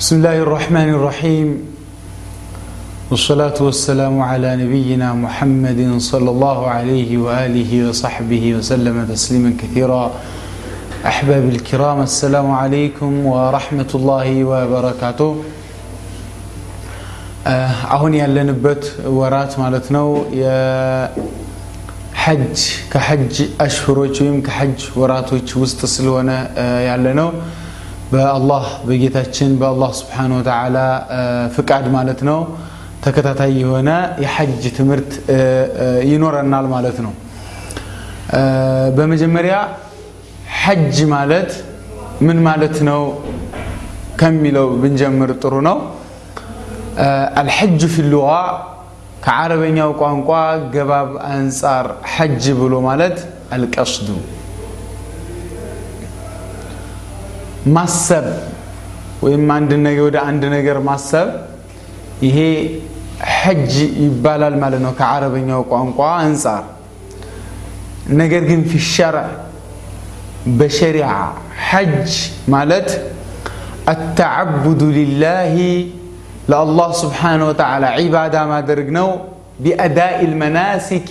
بسم الله الرحمن الرحيم والصلاة والسلام على نبينا محمد صلى الله عليه وآله وصحبه وسلم تسليما كثيرا أحباب الكرام السلام عليكم ورحمة الله وبركاته አሁን ያለንበት ወራት ማለት ነው የሐጅ ከሐጅ አሽሁሮች ወይም ከሐጅ ወራቶች ውስጥ ስለሆነ ያለ ነው በአላህ በጌታችን በአላህ ስብሓን ወተዓላ ፍቃድ ማለት ነው ተከታታይ የሆነ የሐጅ ትምህርት ይኖረናል ማለት ነው በመጀመሪያ ሐጅ ማለት ምን ማለት ነው ከሚለው ብንጀምር ጥሩ ነው አልሐጅ ፊ ሉጋ ከዓረበኛው ቋንቋ ገባብ አንጻር ሐጅ ብሎ ማለት አልቀስዱ ማሰብ ወይም አንድ ነገር ወደ አንድ ነገር ማሰብ ይሄ ሐጅ ይባላል ማለት ነው ከዓረበኛው ቋንቋ አንጻር ነገር ግን ፊ ሸርዕ በሸሪዓ ሐጅ ማለት አተዓቡዱ ሊላሂ ለአላህ ስብሓን ወተዓላ ዒባዳ ማድረግ ነው ቢአዳኢ ልመናሲኪ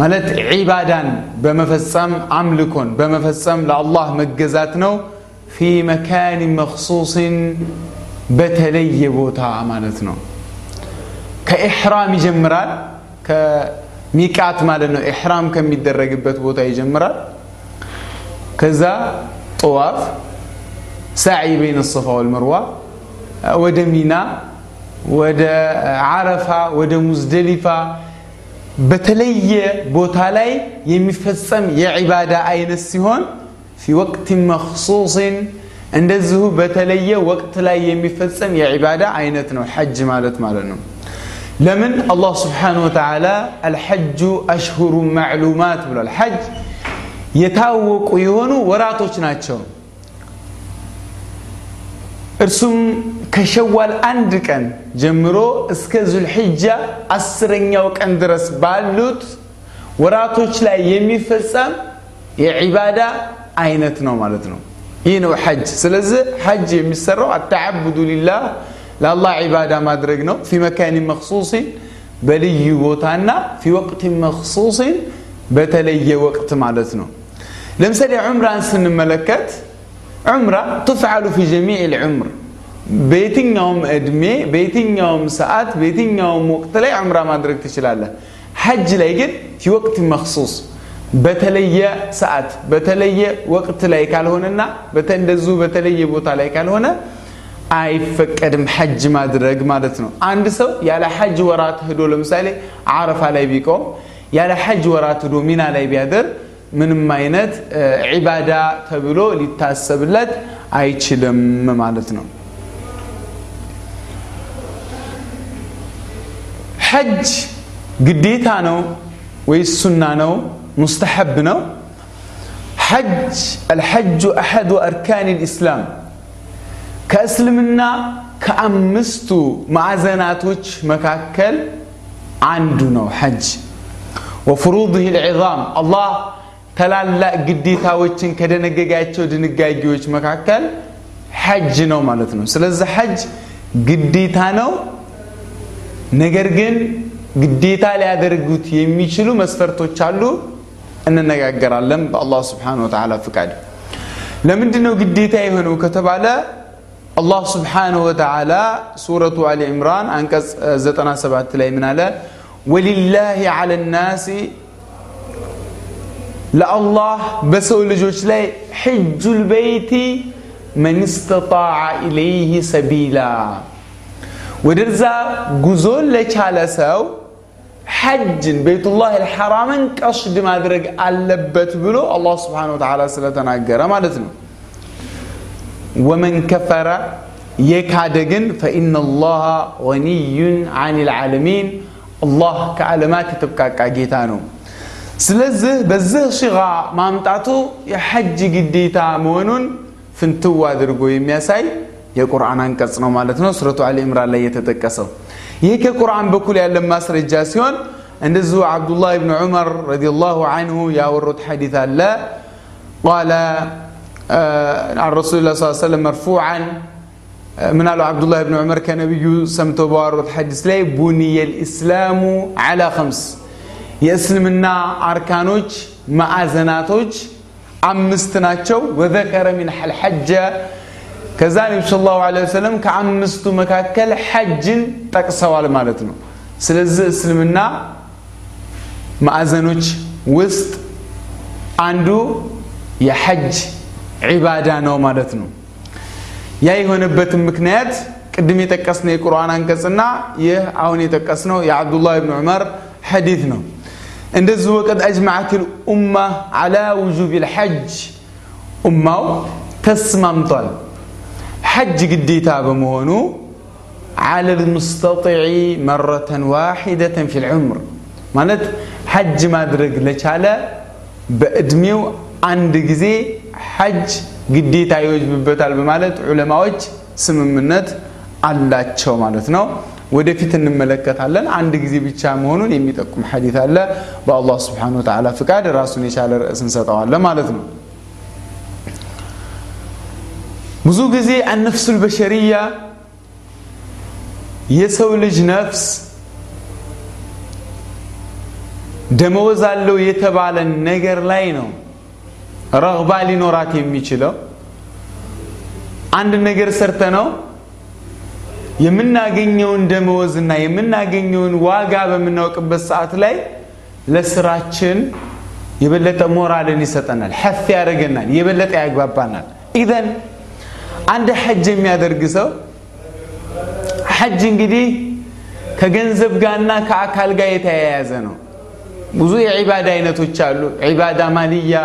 ማለት ዒባዳን በመፈጸም አምልኮን በመፈጸም ለአላህ መገዛት ነው ፊ መካን መክሱስን በተለየ ቦታ ማለት ነው ከኢሕራም ይጀምራል ከሚቃት ማለት ነው ኢሕራም ከሚደረግበት ቦታ ይጀምራል ከዛ ጠዋፍ ሳዒ በይን ሰፋ ወልመርዋ ወደ ሚና ወደ ዓረፋ ወደ ሙዝደሊፋ በተለየ ቦታ ላይ የሚፈጸም የዒባዳ አይነት ሲሆን ፊ ወቅት መክሱስን እንደዚሁ በተለየ ወቅት ላይ የሚፈጸም የዒባዳ አይነት ነው ሐጅ ማለት ማለት ነው ለምን አላህ ስብሓን ወተዓላ አልሐጁ አሽሁሩ ማዕሉማት ብሏል ሐጅ የታወቁ የሆኑ ወራቶች ናቸው እርሱም ከሸዋል አንድ ቀን ጀምሮ እስከ ዙልሕጃ አስረኛው ቀን ድረስ ባሉት ወራቶች ላይ የሚፈጸም የዒባዳ አይነት ነው ማለት ነው ይህ ነው ሐጅ ስለዚህ ሐጅ የሚሰራው አተዓቡዱ ሊላህ ለአላህ ዒባዳ ማድረግ ነው ፊ መካን መክሱሲን በልዩ ቦታና ፊ ወቅት መክሱሲን በተለየ ወቅት ማለት ነው ለምሳሌ ዑምራን ስንመለከት ዑምራ ትፍዓሉ ፊ ጀሚዕ ልዑምር። በየትኛውም እድሜ በየትኛውም ሰዓት በየትኛውም ወቅት ላይ ዑምራ ማድረግ ትችላለህ። ሐጅ ላይ ግን ፊ ወቅት መክሱስ በተለየ ሰዓት በተለየ ወቅት ላይ ካልሆነና እንደዚሁ በተለየ ቦታ ላይ ካልሆነ አይፈቀድም ሐጅ ማድረግ ማለት ነው። አንድ ሰው ያለ ሐጅ ወራት ሂዶ ለምሳሌ አረፋ ላይ ቢቆም ያለ ሐጅ ወራት ሂዶ ሚና ላይ ቢያደር ምንም አይነት ዒባዳ ተብሎ ሊታሰብለት አይችልም ማለት ነው ሐጅ ግዴታ ነው ወይስ ሱና ነው ሙስተሐብ ነው ሐጅ አልሐጁ አሐዱ አርካን ልእስላም ከእስልምና ከአምስቱ ማዕዘናቶች መካከል አንዱ ነው ሐጅ ወፍሩድህ ልዕዛም አላህ ታላላቅ ግዴታዎችን ከደነገጋቸው ድንጋጌዎች መካከል ሐጅ ነው ማለት ነው። ስለዚህ ሐጅ ግዴታ ነው። ነገር ግን ግዴታ ሊያደርጉት የሚችሉ መስፈርቶች አሉ። እንነጋገራለን በአላህ ስብሓን ወተዓላ ፍቃድ። ለምንድ ነው ግዴታ የሆነው ከተባለ አላህ ስብሓንሁ ወተዓላ ሱረቱ አሊ ዕምራን አንቀጽ 97 ላይ ምን አለ? ወሊላህ ዓላ ናሲ ለአላህ በሰው ልጆች ላይ ሕጁ ልበይቲ መን ስተጣዐ ኢለይህ ሰቢላ ወደዛ ጉዞን ለቻለ ሰው ሐጅን ቤቱላህ ልሐራምን ቀስድ ማድረግ አለበት ብሎ አላህ ስብሓን ወተዓላ ስለተናገረ ማለት ነው ወመን ከፈረ የካደ ግን ፈኢነ ላሃ ወኒዩን አን ልዓለሚን አላህ ከዓለማት የተብቃቃ ጌታ ነው ስለዚህ በዚህ ሲጋ ማምጣቱ የሐጅ ግዴታ መሆኑን ፍንትው አድርጎ የሚያሳይ የቁርአን አንቀጽ ነው ማለት ነው ሱረቱ አሊ ኢምራን ላይ የተጠቀሰው ይህ ከቁርአን በኩል ያለ ማስረጃ ሲሆን እንደዚሁ አብዱላህ ብን ዑመር ረዲየላሁ አንሁ ያወሩት ሐዲት አለ ቃለ عن رسول الله صلى الله عليه وسلم مرفوعا ምን አሉ አብዱላህ ብን ዑመር ከነቢዩ ሰምተው ባወሩት ሐዲስ ላይ ቡንየ ልእስላሙ ዓላ ከምስ የእስልምና አርካኖች ማዕዘናቶች አምስት ናቸው። ወዘከረ ሚን ሐልሐጀ ከዛ ነቢ ስ ላሁ ወሰለም ከአምስቱ መካከል ሐጅን ጠቅሰዋል ማለት ነው። ስለዚህ እስልምና ማዕዘኖች ውስጥ አንዱ የሐጅ ዒባዳ ነው ማለት ነው። ያ የሆነበትን ምክንያት ቅድም የጠቀስነው የቁርአን አንቀጽና ይህ አሁን የጠቀስነው የአብዱላህ ብን ዑመር ሐዲት ነው እንደዚሁ ወቀድ አጅማዓት ልኡማ ዓላ ውጁብ ልሐጅ ኡማው ተስማምቷል ሐጅ ግዴታ በመሆኑ على المستطيع مرة واحدة في العمر ማለት ሐጅ ማድረግ ለቻለ በእድሜው አንድ ጊዜ ሐጅ ግዴታ ይወጅብበታል በማለት ዑለማዎች ስምምነት አላቸው ማለት ነው ወደፊት እንመለከታለን አንድ ጊዜ ብቻ መሆኑን የሚጠቁም ሐዲት አለ በአላህ ስብሓን ወተዓላ ፍቃድ ራሱን የቻለ ርዕስ እንሰጠዋለን ማለት ነው ብዙ ጊዜ አነፍሱል በሸሪያ የሰው ልጅ ነፍስ ደመወዝ አለው የተባለ ነገር ላይ ነው ረግባ ሊኖራት የሚችለው አንድ ነገር ሰርተ ነው የምናገኘውን ደመወዝና የምናገኘውን ዋጋ በምናውቅበት ሰዓት ላይ ለስራችን የበለጠ ሞራልን ይሰጠናል ሐፍ ያደርገናል የበለጠ ያግባባናል። ኢዘን አንድ ሐጅ የሚያደርግ ሰው ሐጅ እንግዲህ ከገንዘብ ጋርና ከአካል ጋር የተያያዘ ነው። ብዙ የዒባዳ አይነቶች አሉ። ዒባዳ ማልያ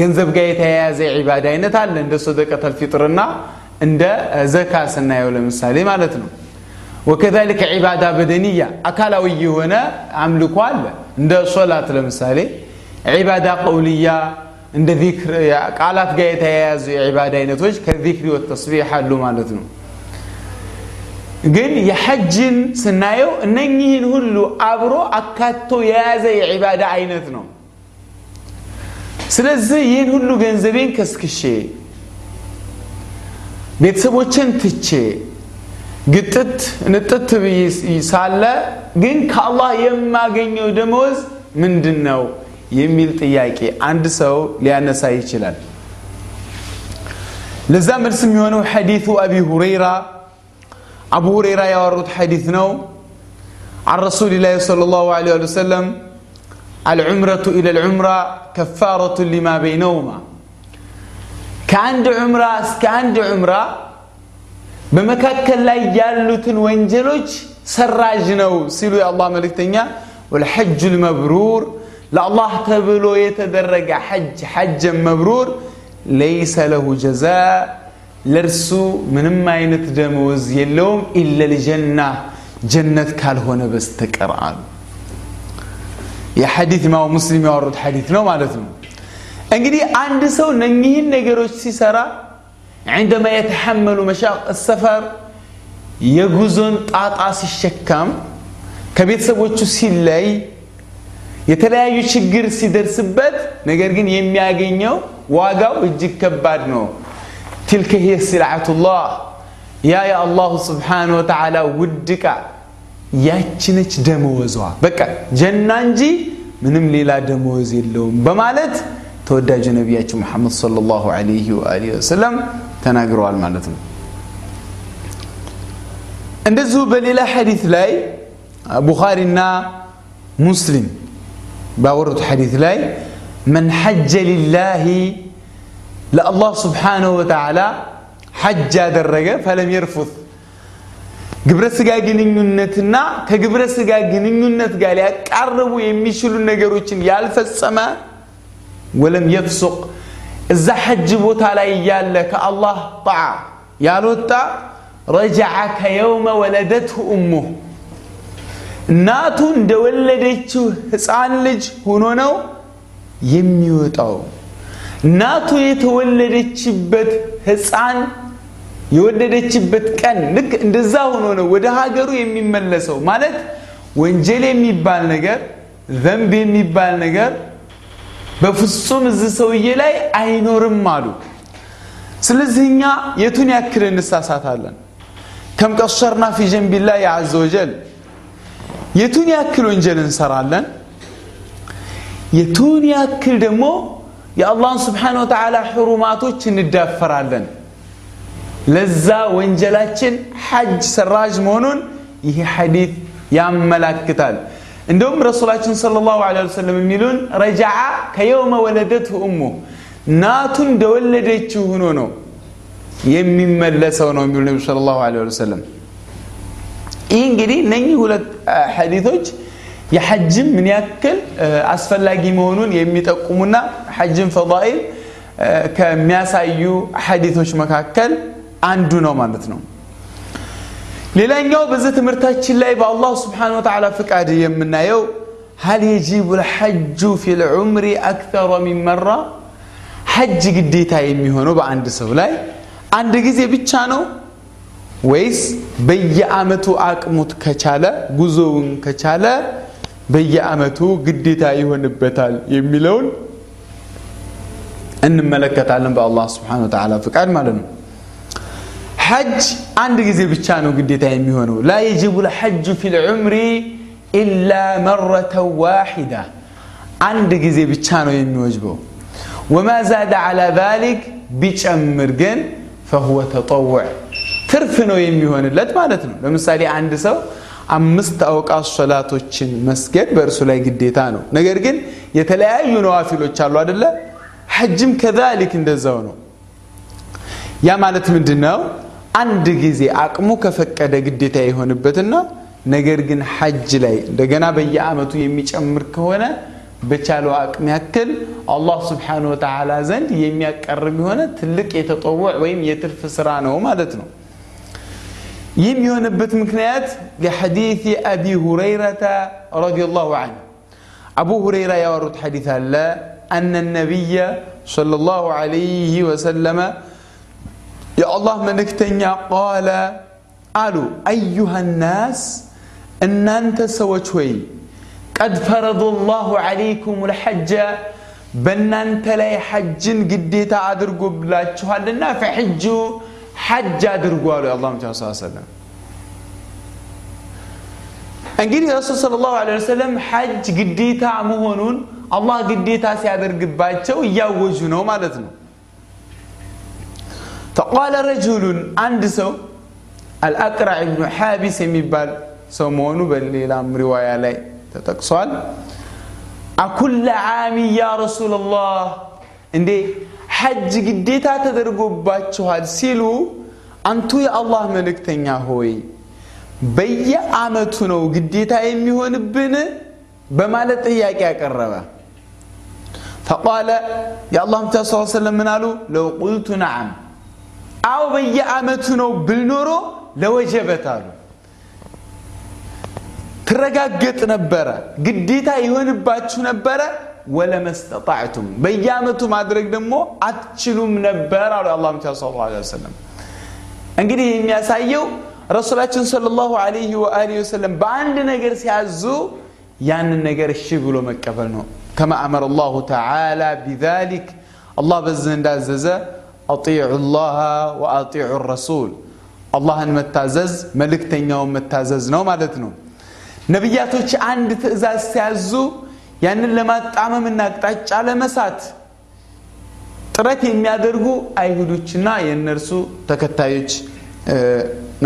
ገንዘብ ጋር የተያያዘ የዒባዳ አይነት አለ። እንደ ሰደቀተል እንደ ዘካ ስናየው ለምሳሌ ማለት ነው። ወከዛሊከ ዒባዳ በደንያ አካላዊ የሆነ አምልኮ አለ። እንደ ሶላት ለምሳሌ ዒባዳ ቀውልያ እንደ ዚክር ቃላት ጋር የተያያዙ የዒባዳ አይነቶች ከዚክሪ ወተስቢሕ አሉ ማለት ነው። ግን የሐጅን ስናየው እነኚህን ሁሉ አብሮ አካቶ የያዘ የዒባዳ አይነት ነው። ስለዚህ ይህን ሁሉ ገንዘቤን ከስክሼ ቤተሰቦችን ትቼ ግጥት ንጥት ብዬ ሳለ ግን ከአላህ የማገኘው ደመወዝ ምንድን ነው የሚል ጥያቄ አንድ ሰው ሊያነሳ ይችላል ለዛ መልስ የሚሆነው ሐዲቱ አቢ ሁረይራ አቡ ሁረይራ ያወሩት ሐዲት ነው عن رسول الله صلى الله عليه وسلم العمرة إلى العمرة كفارة لما بينهما ከአንድ ዑምራ እስከ አንድ ዑምራ በመካከል ላይ ያሉትን ወንጀሎች ሰራዥ ነው ሲሉ የአላህ መልእክተኛ ወልሐጁ ልመብሩር ለአላህ ተብሎ የተደረገ ሐጅ ሐጀን መብሩር ለይሰ ለሁ ጀዛ ለእርሱ ምንም አይነት ደመወዝ የለውም ኢለ ልጀና ጀነት ካልሆነ በስተቀር አሉ የሐዲት ማው ሙስሊም ያወሩት ሐዲት ነው ማለት ነው እንግዲህ አንድ ሰው እነኚህን ነገሮች ሲሰራ عندما يتحمل مشاق السفر የጉዞን ጣጣ ሲሸከም ከቤተሰቦቹ ሲለይ የተለያዩ ችግር ሲደርስበት ነገር ግን የሚያገኘው ዋጋው እጅግ ከባድ ነው تلك هي سلعة الله يا يا الله سبحانه وتعالى ውድቃ ያችነች ደመወዟ በቃ ጀና እንጂ ምንም ሌላ ደመወዝ የለውም በማለት ተወዳጁ ነቢያችን ሙሐመድ ሰለላሁ ዐለይሂ ወአሊሂ ወሰለም ተናግረዋል ማለት ነው። እንደዚሁ በሌላ ሐዲት ላይ ቡኻሪና ሙስሊም ባወሩት ሐዲት ላይ መን ሐጀ ሊላሂ ለአላህ ስብሓንሁ ወተዓላ ሐጅ ያደረገ ፈለም የርፉት ግብረ ስጋ ግንኙነትና ከግብረ ስጋ ግንኙነት ጋር ሊያቃርቡ የሚችሉ ነገሮችን ያልፈጸመ ወለም የፍሱቅ እዛ ሐጅ ቦታ ላይ እያለ ከአላህ ጣዓ ያልወጣ ረጃዓ ከየውመ ወለደትሁ እሙህ። እናቱ እንደወለደችው ህፃን ልጅ ሆኖ ነው የሚወጣው። እናቱ የተወለደችበት ህፃን የወለደችበት ቀን ልክ እንደዛ ሆኖ ነው ወደ ሀገሩ የሚመለሰው። ማለት ወንጀል የሚባል ነገር ዘንብ የሚባል ነገር በፍጹም እዚህ ሰውዬ ላይ አይኖርም አሉ። ስለዚህ እኛ የቱን ያክል እንሳሳታለን? ከም ቀሰርና ፊ ጀንቢላህ አዘ ወጀል። የቱን ያክል ወንጀል እንሰራለን? የቱን ያክል ደግሞ የአላህን ስብሓን ወተዓላ ሕሩማቶች እንዳፈራለን? ለዛ ወንጀላችን ሐጅ ሰራጅ መሆኑን ይህ ሐዲት ያመላክታል እንደውም ረሱላችን صለ ላሁ ለ ወሰለም የሚሉን ረጃዓ ከየውመ ወለደትሁ እሙ ናቱ እንደወለደችው ሆኖ ነው የሚመለሰው ነው የሚሉ ነቢ ስለ ላሁ ለ ወሰለም። ይህ እንግዲህ እነኚህ ሁለት ሐዲቶች የሐጅም ምን ያክል አስፈላጊ መሆኑን የሚጠቁሙና ሐጅን ፈዳኢል ከሚያሳዩ ሐዲቶች መካከል አንዱ ነው ማለት ነው ሌላኛው በዚህ ትምህርታችን ላይ በአላህ ስብሓን ወተዓላ ፍቃድ የምናየው ሀል የጂቡ ልሐጁ ፊ ልዑምሪ አክተረ ሚን መራ ሐጅ ግዴታ የሚሆነው በአንድ ሰው ላይ አንድ ጊዜ ብቻ ነው ወይስ በየአመቱ አቅሙት ከቻለ ጉዞውን ከቻለ በየአመቱ ግዴታ ይሆንበታል የሚለውን እንመለከታለን በአላህ ስብሓን ወተዓላ ፍቃድ ማለት ነው ሐጅ አንድ ጊዜ ብቻ ነው ግዴታ የሚሆነው ላ የጅቡ ልሐጁ ፊ ልዑምሪ ኢላ መረተ ዋሒዳ አንድ ጊዜ ብቻ ነው የሚወጅበው ወማ ዛደ ዓላ ዛሊክ ቢጨምር ግን ፈሁወ ተጠውዕ ትርፍ ነው የሚሆንለት ማለት ነው ለምሳሌ አንድ ሰው አምስት አውቃት ሶላቶችን መስገድ በእርሱ ላይ ግዴታ ነው ነገር ግን የተለያዩ ነዋፊሎች አሉ አደለ ሐጅም ከዛሊክ እንደዛው ነው ያ ማለት ምንድን ነው عند جزي أقمك فكده قد تايهون بتنا نجرجن حج لي دجنا بيا عمتو يميش أمرك هنا بتشالو أقم يأكل الله سبحانه وتعالى زند يمي أقرب هنا تلك يتطوع ويم يترف سرانه وما دتنو يمي هنا بتمكنات لحديث أبي هريرة رضي الله عنه أبو هريرة يورد حديث الله أن النبي صلى الله عليه وسلم የአላህ መልእክተኛ ቃለ አሉ አዩሃ ናስ እናንተ ሰዎች ሆይ ቀድ ፈረዱ ላሁ ዓለይኩም ልሐጀ በእናንተ ላይ ሐጅን ግዴታ አድርጎብላችኋልና ፈሕጁ ሐጅ አድርጉ አሉ የአላህ መቻ ሰለም እንግዲህ ረሱል ስለ ላሁ ለ ወሰለም ሐጅ ግዴታ መሆኑን አላህ ግዴታ ሲያደርግባቸው እያወጁ ነው ማለት ነው فقال رجل عند سو الأقرع بن حابس የሚባል ሰው መሆኑ በሌላም ሪዋያ ላይ ተጠቅሷል አኩለ ዓሚ ያ ረሱላላህ እንዴ ሐጅ ግዴታ ተደርጎባችኋል ሲሉ አንቱ የአላህ መልእክተኛ ሆይ በየአመቱ ነው ግዴታ የሚሆንብን በማለት ጥያቄ ያቀረበ ፈቃለ የአላህ ምታ ስ ሰለም ምን አሉ ለው ቁልቱ ነዓም አው በየአመቱ ነው ብል ኖሮ ለወጀበት አሉ። ትረጋገጥ ነበረ ግዴታ ይሆንባችሁ ነበረ። ወለመስተጣዕቱም በየአመቱ ማድረግ ደግሞ አትችሉም ነበር አሉ አላ ስ ሰለም እንግዲህ የሚያሳየው ረሱላችን صለ ላሁ አለህ ወአሊ ወሰለም በአንድ ነገር ሲያዙ ያንን ነገር እሺ ብሎ መቀበል ነው። ከማ አመረ ላሁ ተዓላ ቢዛሊክ አላህ በዚህ እንዳዘዘ አጢዑ ላህ ወአጢዑ ረሱል አላህን መታዘዝ መልእክተኛውን መታዘዝ ነው ማለት ነው ነቢያቶች አንድ ትእዛዝ ሲያዙ ያንን ለማጣመምና አቅጣጫ ለመሳት ጥረት የሚያደርጉ አይሁዶችና የእነርሱ ተከታዮች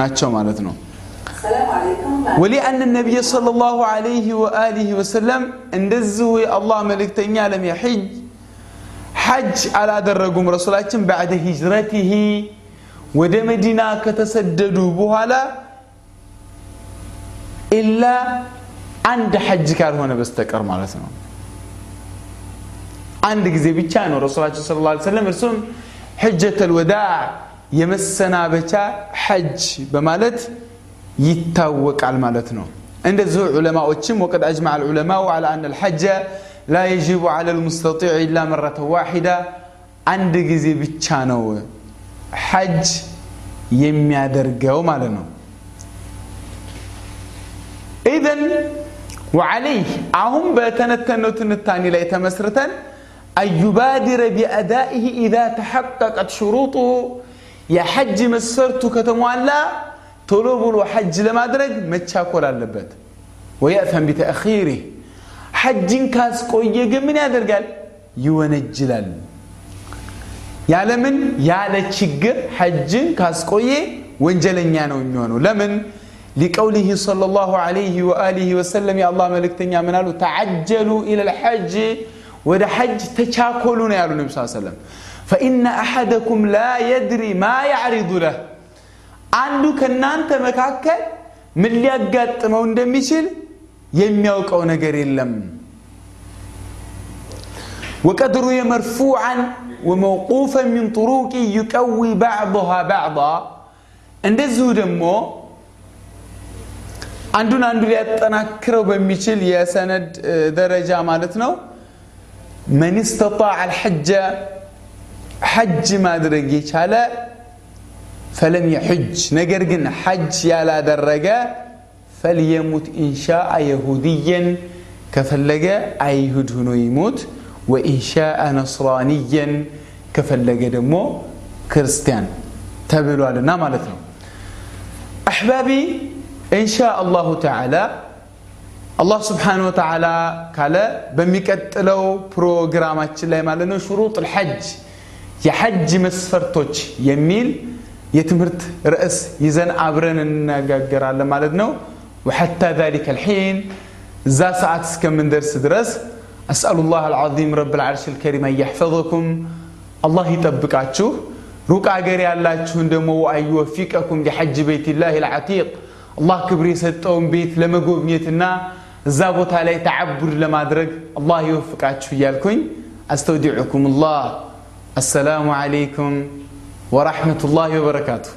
ናቸው ማለት ነው ولأن النبي صلى الله عليه وآله وسلم እንደዚሁ የአላህ መልእክተኛ ለም የሕጅ ሐጅ አላደረጉም ረሱላችን ባዕደ ሂጅረቲሂ ወደ መዲና ከተሰደዱ በኋላ ኢላ አንድ ሐጅ ካልሆነ በስተቀር ማለት ነው አንድ ጊዜ ብቻ ነው ረሱላችን ስለ ላ ሰለም እርሱም ሕጀተ ልወዳዕ የመሰናበቻ ሐጅ በማለት ይታወቃል ማለት ነው እንደዚሁ ዑለማዎችም ወቀድ አጅማዕ ልዑለማው ዓላ አን ልሐጀ لا يجب على المستطيع إلا مرة واحدة. عند جزي بتشانو حج يميادرجو مالنا إذن وعليه أهم بتنتنوت الثاني لا يتمسرة أن يبادر بأدائه إذا تحققت شروطه يا حج مسرت كتموالا تلوب الحج لما درج متشاكل اللبت ويأثم بتأخيره ሐጅን ካስቆየ ግን ምን ያደርጋል ይወነጅላል ያለምን ያለ ችግር ሐጅን ካስቆየ ወንጀለኛ ነው የሚሆነው ለምን لقوله صلى الله عليه وآله وسلم يا الله ملكتني من قالوا تعجلوا إلى الحج. وده حج تشاكلون يا النبي صلى الله عليه وسلم فإن أحدكم لا يدري ما يعرض له አንዱ ከእናንተ መካከል ምን ሊያጋጥመው እንደሚችል የሚያውቀው ነገር የለም። وقد روي مرفوعا وموقوفا من طرق يقوي بعضها بعضا እንደዚሁ ደግሞ አንዱን አንዱ ሊያጠናክረው በሚችል የሰነድ ደረጃ ማለት ነው መን ስተጣዕ አልሐጀ ሐጅ ማድረግ የቻለ ፈለም የሕጅ ነገር ግን ሐጅ ያላደረገ ፈልየሙት ኢንሻአ የሁድየን ከፈለገ አይሁድ ሆኖ ይሙት ወኢንሻአ ነስራንየን ከፈለገ ደግሞ ክርስቲያን ተብሏልና ማለት ነው አሕባቢ ኢንሻ አላሁ ተዓላ አላህ ስብሓን ወተዓላ ካለ በሚቀጥለው ፕሮግራማችን ላይ ማለት ነው ሽሩጥ ልሐጅ የሐጅ መስፈርቶች የሚል የትምህርት ርዕስ ይዘን አብረን እንነጋገራለን ማለት ነው وحتى ذلك الحين ذا ساعات اسكمن درس درس أسأل الله العظيم رب العرش الكريم أن يحفظكم الله يطبقاتشو ሩቅ አገር ያላችሁን ደግሞ ወአን ዩወፊቀኩም ሊሐጅ ቤትላህ ልዓቲቅ አላህ ክብር የሰጠውን ቤት ለመጎብኘትና እዛ ቦታ ላይ ተዓቡድ ለማድረግ አላህ ይወፍቃችሁ እያልኩኝ አስተውዲዑኩም ላህ አሰላሙ ዓለይኩም ወራሕመቱላህ ወበረካቱሁ